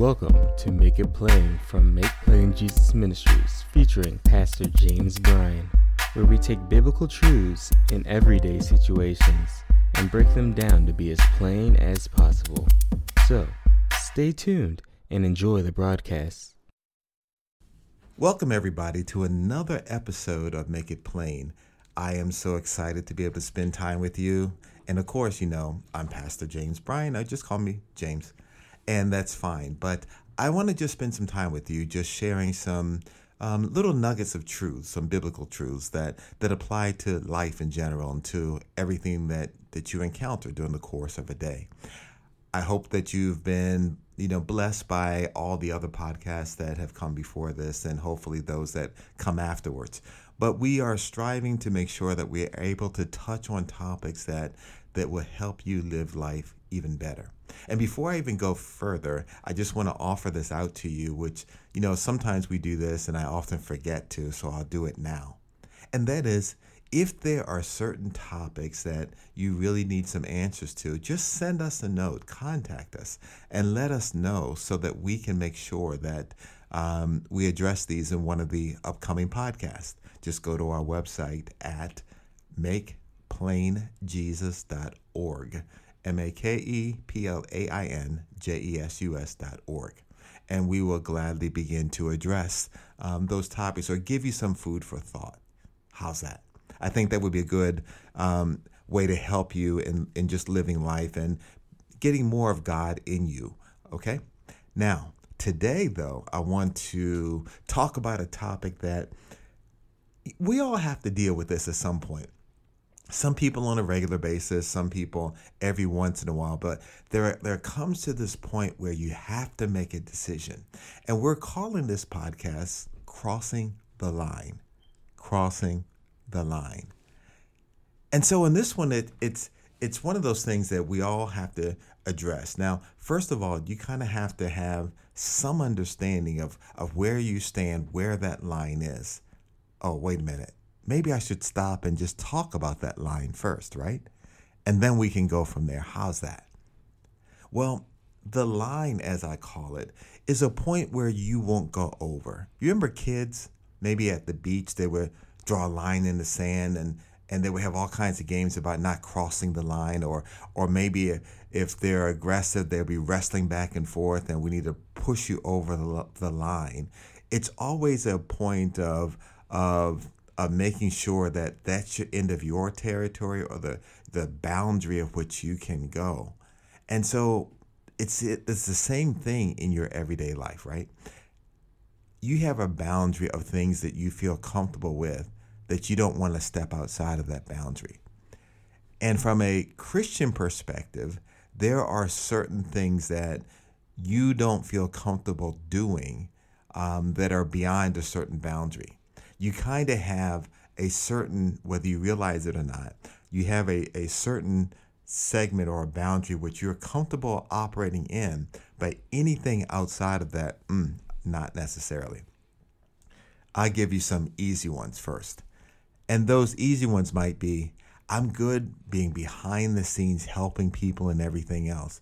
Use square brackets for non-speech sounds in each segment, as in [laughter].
Welcome to Make It Plain from Make Plain Jesus Ministries, featuring Pastor James Bryan, where we take biblical truths in everyday situations and break them down to be as plain as possible. So, stay tuned and enjoy the broadcast. Welcome, everybody, to another episode of Make It Plain. I am so excited to be able to spend time with you. And of course, you know, I'm Pastor James Bryan. I just call me James and that's fine. But I want to just spend some time with you, just sharing some um, little nuggets of truth, some biblical truths that that apply to life in general and to everything that that you encounter during the course of a day. I hope that you've been, you know, blessed by all the other podcasts that have come before this and hopefully those that come afterwards. But we are striving to make sure that we are able to touch on topics that that will help you live life even better. And before I even go further, I just want to offer this out to you, which, you know, sometimes we do this and I often forget to, so I'll do it now. And that is, if there are certain topics that you really need some answers to, just send us a note, contact us, and let us know so that we can make sure that um, we address these in one of the upcoming podcasts. Just go to our website at makeplainjesus.org M A K E P L A I N J E S U S dot org. And we will gladly begin to address um, those topics or give you some food for thought. How's that? I think that would be a good um, way to help you in, in just living life and getting more of God in you. Okay? Now, today, though, I want to talk about a topic that we all have to deal with this at some point some people on a regular basis, some people every once in a while, but there there comes to this point where you have to make a decision. And we're calling this podcast Crossing the Line. Crossing the Line. And so in this one it it's it's one of those things that we all have to address. Now, first of all, you kind of have to have some understanding of of where you stand, where that line is. Oh, wait a minute maybe I should stop and just talk about that line first, right? And then we can go from there. How's that? Well, the line, as I call it, is a point where you won't go over. You remember kids, maybe at the beach, they would draw a line in the sand and and they would have all kinds of games about not crossing the line or or maybe if they're aggressive they'll be wrestling back and forth and we need to push you over the, the line it's always a point of of of making sure that that's your end of your territory or the the boundary of which you can go. And so it's it's the same thing in your everyday life, right? You have a boundary of things that you feel comfortable with that you don't want to step outside of that boundary. And from a Christian perspective, there are certain things that you don't feel comfortable doing um, that are beyond a certain boundary you kind of have a certain, whether you realize it or not, you have a, a certain segment or a boundary which you're comfortable operating in, but anything outside of that, mm, not necessarily. I give you some easy ones first. And those easy ones might be I'm good being behind the scenes, helping people and everything else.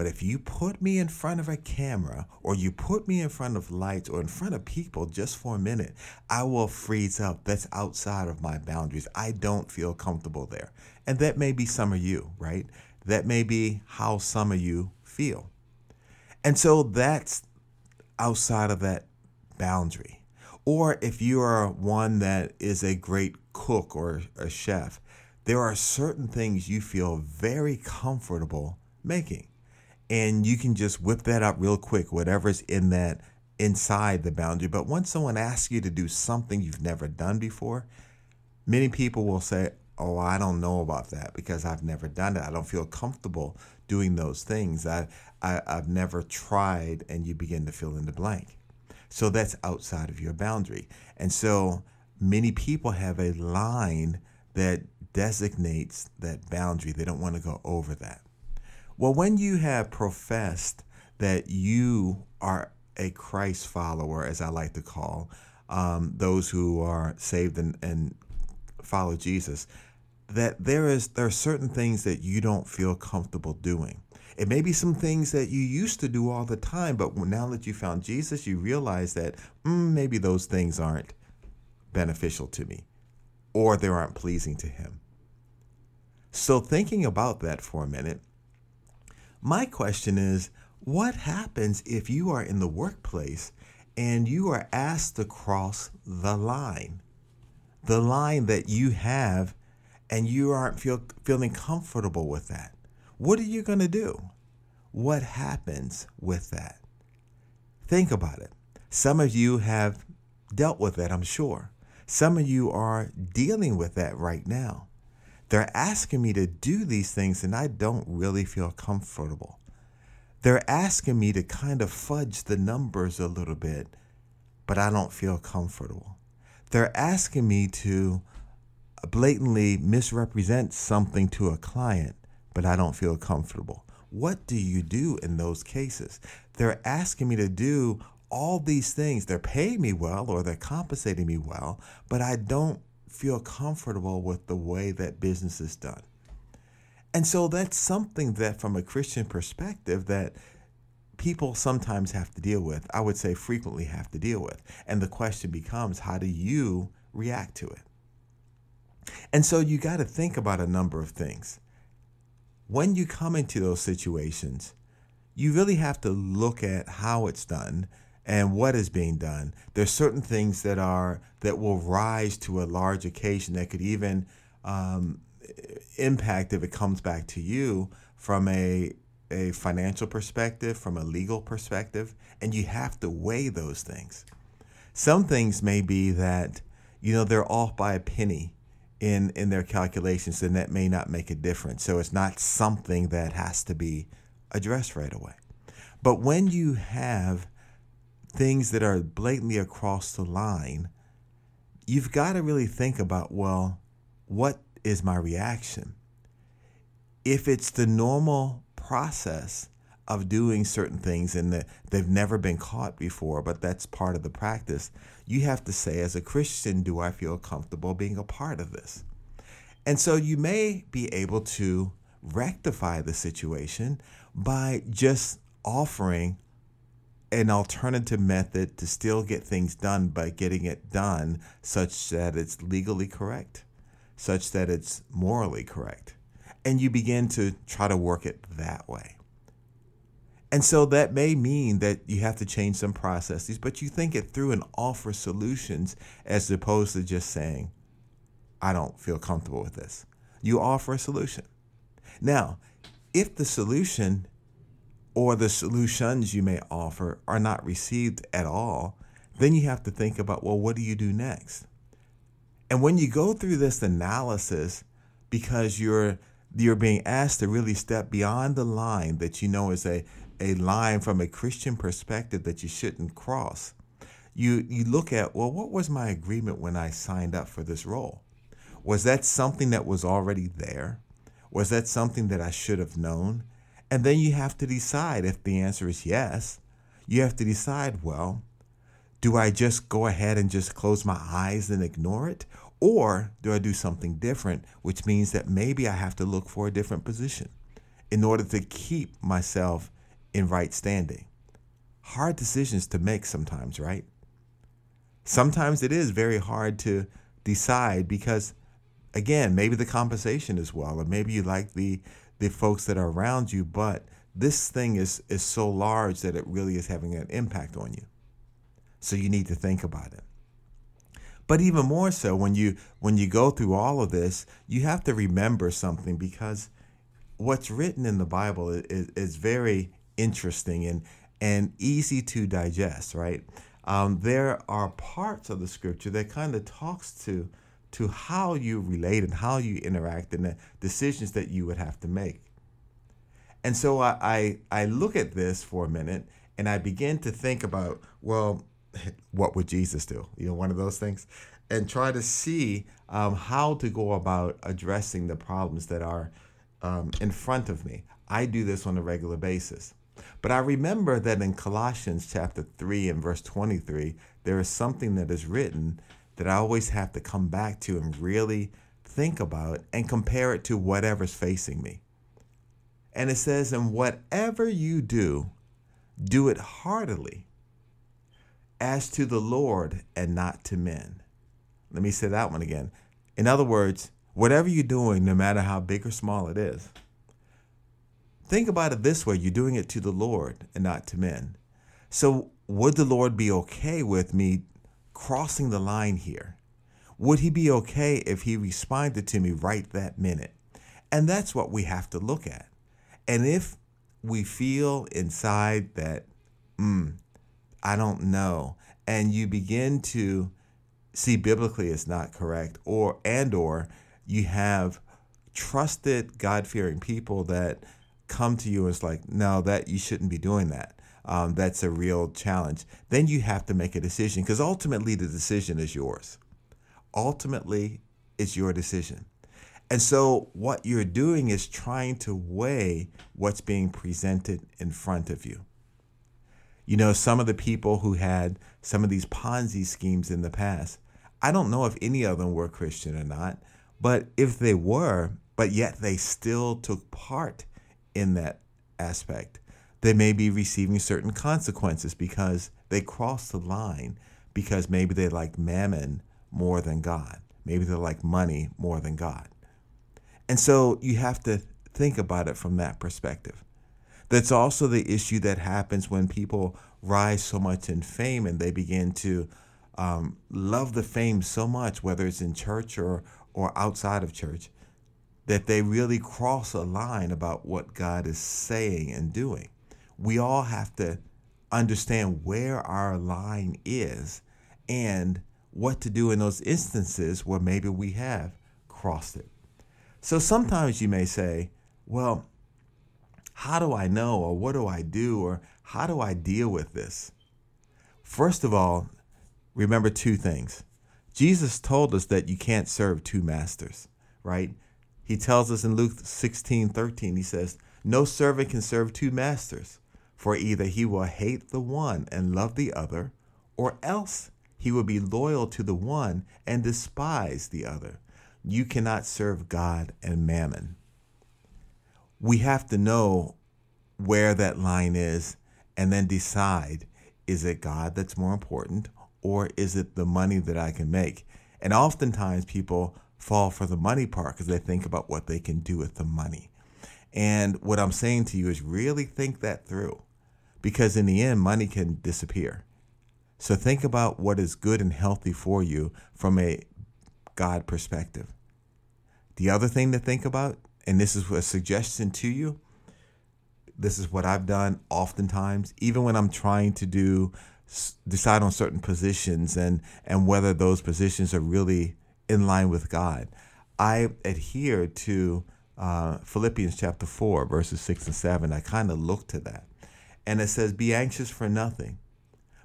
But if you put me in front of a camera or you put me in front of lights or in front of people just for a minute, I will freeze up. That's outside of my boundaries. I don't feel comfortable there. And that may be some of you, right? That may be how some of you feel. And so that's outside of that boundary. Or if you are one that is a great cook or a chef, there are certain things you feel very comfortable making and you can just whip that up real quick, whatever's in that inside the boundary. But once someone asks you to do something you've never done before, many people will say, Oh, I don't know about that because I've never done it. I don't feel comfortable doing those things. I, I, I've never tried, and you begin to fill in the blank. So that's outside of your boundary. And so many people have a line that designates that boundary. They don't want to go over that. Well, when you have professed that you are a Christ follower, as I like to call um, those who are saved and, and follow Jesus, that there is there are certain things that you don't feel comfortable doing. It may be some things that you used to do all the time, but now that you found Jesus, you realize that mm, maybe those things aren't beneficial to me or they aren't pleasing to Him. So, thinking about that for a minute, my question is what happens if you are in the workplace and you are asked to cross the line? The line that you have, and you aren't feel, feeling comfortable with that. What are you going to do? What happens with that? Think about it. Some of you have dealt with that, I'm sure. Some of you are dealing with that right now. They're asking me to do these things, and I don't really feel comfortable. They're asking me to kind of fudge the numbers a little bit, but I don't feel comfortable. They're asking me to blatantly misrepresent something to a client, but I don't feel comfortable. What do you do in those cases? They're asking me to do all these things. They're paying me well or they're compensating me well, but I don't feel comfortable with the way that business is done. And so that's something that, from a Christian perspective, that people sometimes have to deal with. I would say frequently have to deal with. And the question becomes how do you react to it? And so you got to think about a number of things. When you come into those situations, you really have to look at how it's done and what is being done. There's certain things that are that will rise to a large occasion that could even um, impact if it comes back to you from a a financial perspective, from a legal perspective, and you have to weigh those things. Some things may be that you know they're off by a penny in in their calculations, and that may not make a difference. So it's not something that has to be addressed right away. But when you have things that are blatantly across the line, you've got to really think about well, what is my reaction? If it's the normal process of doing certain things and that they've never been caught before, but that's part of the practice, you have to say, as a Christian, do I feel comfortable being a part of this? And so you may be able to rectify the situation by just offering an alternative method to still get things done by getting it done such that it's legally correct, such that it's morally correct. And you begin to try to work it that way. And so that may mean that you have to change some processes, but you think it through and offer solutions as opposed to just saying, I don't feel comfortable with this. You offer a solution. Now, if the solution or the solutions you may offer are not received at all, then you have to think about, well, what do you do next? And when you go through this analysis, because you're you're being asked to really step beyond the line that you know is a, a line from a Christian perspective that you shouldn't cross. You you look at, well, what was my agreement when I signed up for this role? Was that something that was already there? Was that something that I should have known? And then you have to decide if the answer is yes. You have to decide, well, do I just go ahead and just close my eyes and ignore it? Or do I do something different, which means that maybe I have to look for a different position in order to keep myself in right standing? Hard decisions to make sometimes, right? Sometimes it is very hard to decide because, again, maybe the compensation is well, or maybe you like the the folks that are around you, but this thing is is so large that it really is having an impact on you. So you need to think about it. But even more so when you when you go through all of this, you have to remember something because what's written in the Bible is, is very interesting and and easy to digest, right? Um, there are parts of the scripture that kind of talks to to how you relate and how you interact and the decisions that you would have to make. And so I, I, I look at this for a minute and I begin to think about, well, [laughs] what would Jesus do? You know, one of those things. And try to see um, how to go about addressing the problems that are um, in front of me. I do this on a regular basis. But I remember that in Colossians chapter 3 and verse 23, there is something that is written that I always have to come back to and really think about and compare it to whatever's facing me. And it says, And whatever you do, do it heartily, as to the Lord and not to men. Let me say that one again. In other words, whatever you're doing, no matter how big or small it is, think about it this way you're doing it to the Lord and not to men. So, would the Lord be okay with me crossing the line here? Would he be okay if he responded to me right that minute? And that's what we have to look at. And if we feel inside that, mm, I don't know, and you begin to see biblically it's not correct, or and or you have trusted God fearing people that come to you and it's like, no, that you shouldn't be doing that. Um, that's a real challenge. Then you have to make a decision because ultimately the decision is yours. Ultimately, it's your decision. And so, what you're doing is trying to weigh what's being presented in front of you. You know, some of the people who had some of these Ponzi schemes in the past, I don't know if any of them were Christian or not, but if they were, but yet they still took part in that aspect, they may be receiving certain consequences because they crossed the line because maybe they like mammon more than God. Maybe they like money more than God. And so you have to think about it from that perspective. That's also the issue that happens when people rise so much in fame and they begin to um, love the fame so much, whether it's in church or, or outside of church, that they really cross a line about what God is saying and doing. We all have to understand where our line is and what to do in those instances where maybe we have crossed it. So sometimes you may say, well, how do I know, or what do I do, or how do I deal with this? First of all, remember two things. Jesus told us that you can't serve two masters, right? He tells us in Luke 16 13, he says, No servant can serve two masters, for either he will hate the one and love the other, or else he will be loyal to the one and despise the other. You cannot serve God and mammon. We have to know where that line is and then decide is it God that's more important or is it the money that I can make? And oftentimes people fall for the money part because they think about what they can do with the money. And what I'm saying to you is really think that through because in the end, money can disappear. So think about what is good and healthy for you from a God perspective. The other thing to think about, and this is a suggestion to you, this is what I've done oftentimes, even when I'm trying to do decide on certain positions and and whether those positions are really in line with God. I adhere to uh, Philippians chapter four, verses six and seven. I kind of look to that, and it says, "Be anxious for nothing."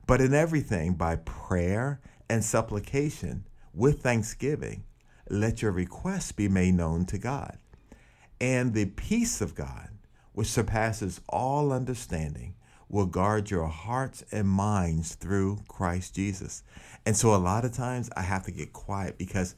But in everything, by prayer and supplication with thanksgiving, let your requests be made known to God. And the peace of God, which surpasses all understanding, will guard your hearts and minds through Christ Jesus. And so a lot of times I have to get quiet because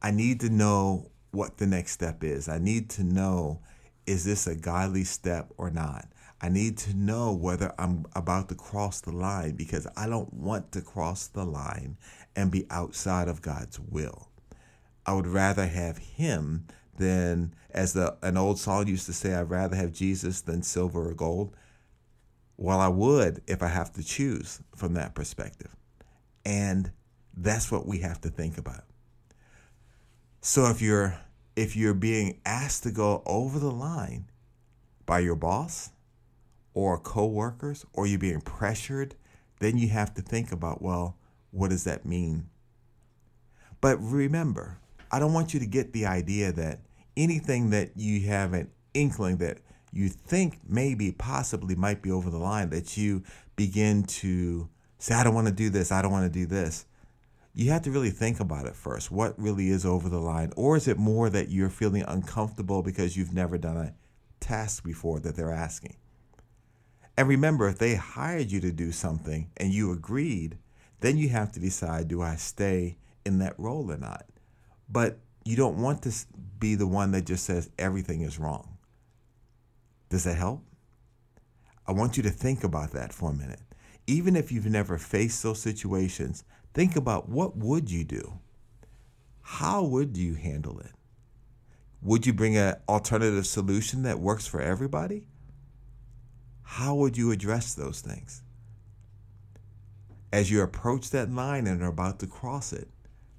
I need to know what the next step is. I need to know is this a godly step or not? I need to know whether I'm about to cross the line because I don't want to cross the line and be outside of God's will. I would rather have Him than, as the, an old song used to say, I'd rather have Jesus than silver or gold. Well, I would if I have to choose from that perspective. And that's what we have to think about. So if you're if you're being asked to go over the line by your boss, or coworkers or you're being pressured, then you have to think about, well, what does that mean? But remember, I don't want you to get the idea that anything that you have an inkling that you think maybe possibly might be over the line, that you begin to say, I don't want to do this, I don't want to do this. You have to really think about it first. What really is over the line? Or is it more that you're feeling uncomfortable because you've never done a task before that they're asking? And remember, if they hired you to do something and you agreed, then you have to decide do I stay in that role or not? But you don't want to be the one that just says everything is wrong. Does that help? I want you to think about that for a minute. Even if you've never faced those situations, think about what would you do? How would you handle it? Would you bring an alternative solution that works for everybody? How would you address those things? As you approach that line and are about to cross it,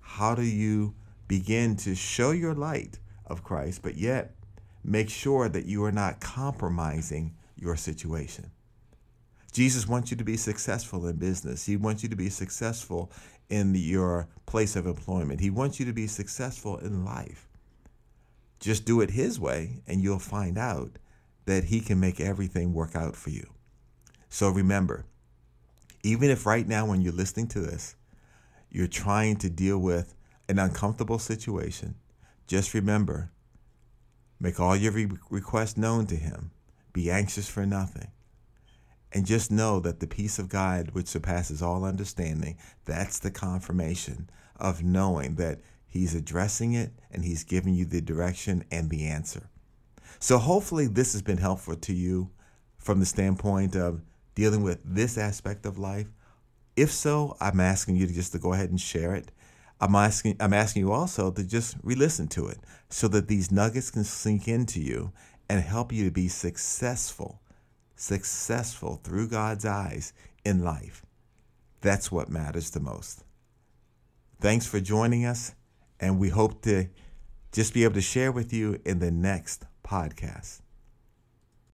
how do you begin to show your light of Christ, but yet make sure that you are not compromising your situation? Jesus wants you to be successful in business. He wants you to be successful in your place of employment. He wants you to be successful in life. Just do it His way, and you'll find out that He can make everything work out for you. So remember, even if right now, when you're listening to this, you're trying to deal with an uncomfortable situation, just remember make all your re- requests known to Him. Be anxious for nothing. And just know that the peace of God, which surpasses all understanding, that's the confirmation of knowing that He's addressing it and He's giving you the direction and the answer. So, hopefully, this has been helpful to you from the standpoint of dealing with this aspect of life. If so, I'm asking you to just to go ahead and share it. I'm asking I'm asking you also to just re-listen to it so that these nuggets can sink into you and help you to be successful successful through God's eyes in life. That's what matters the most. Thanks for joining us, and we hope to just be able to share with you in the next podcast.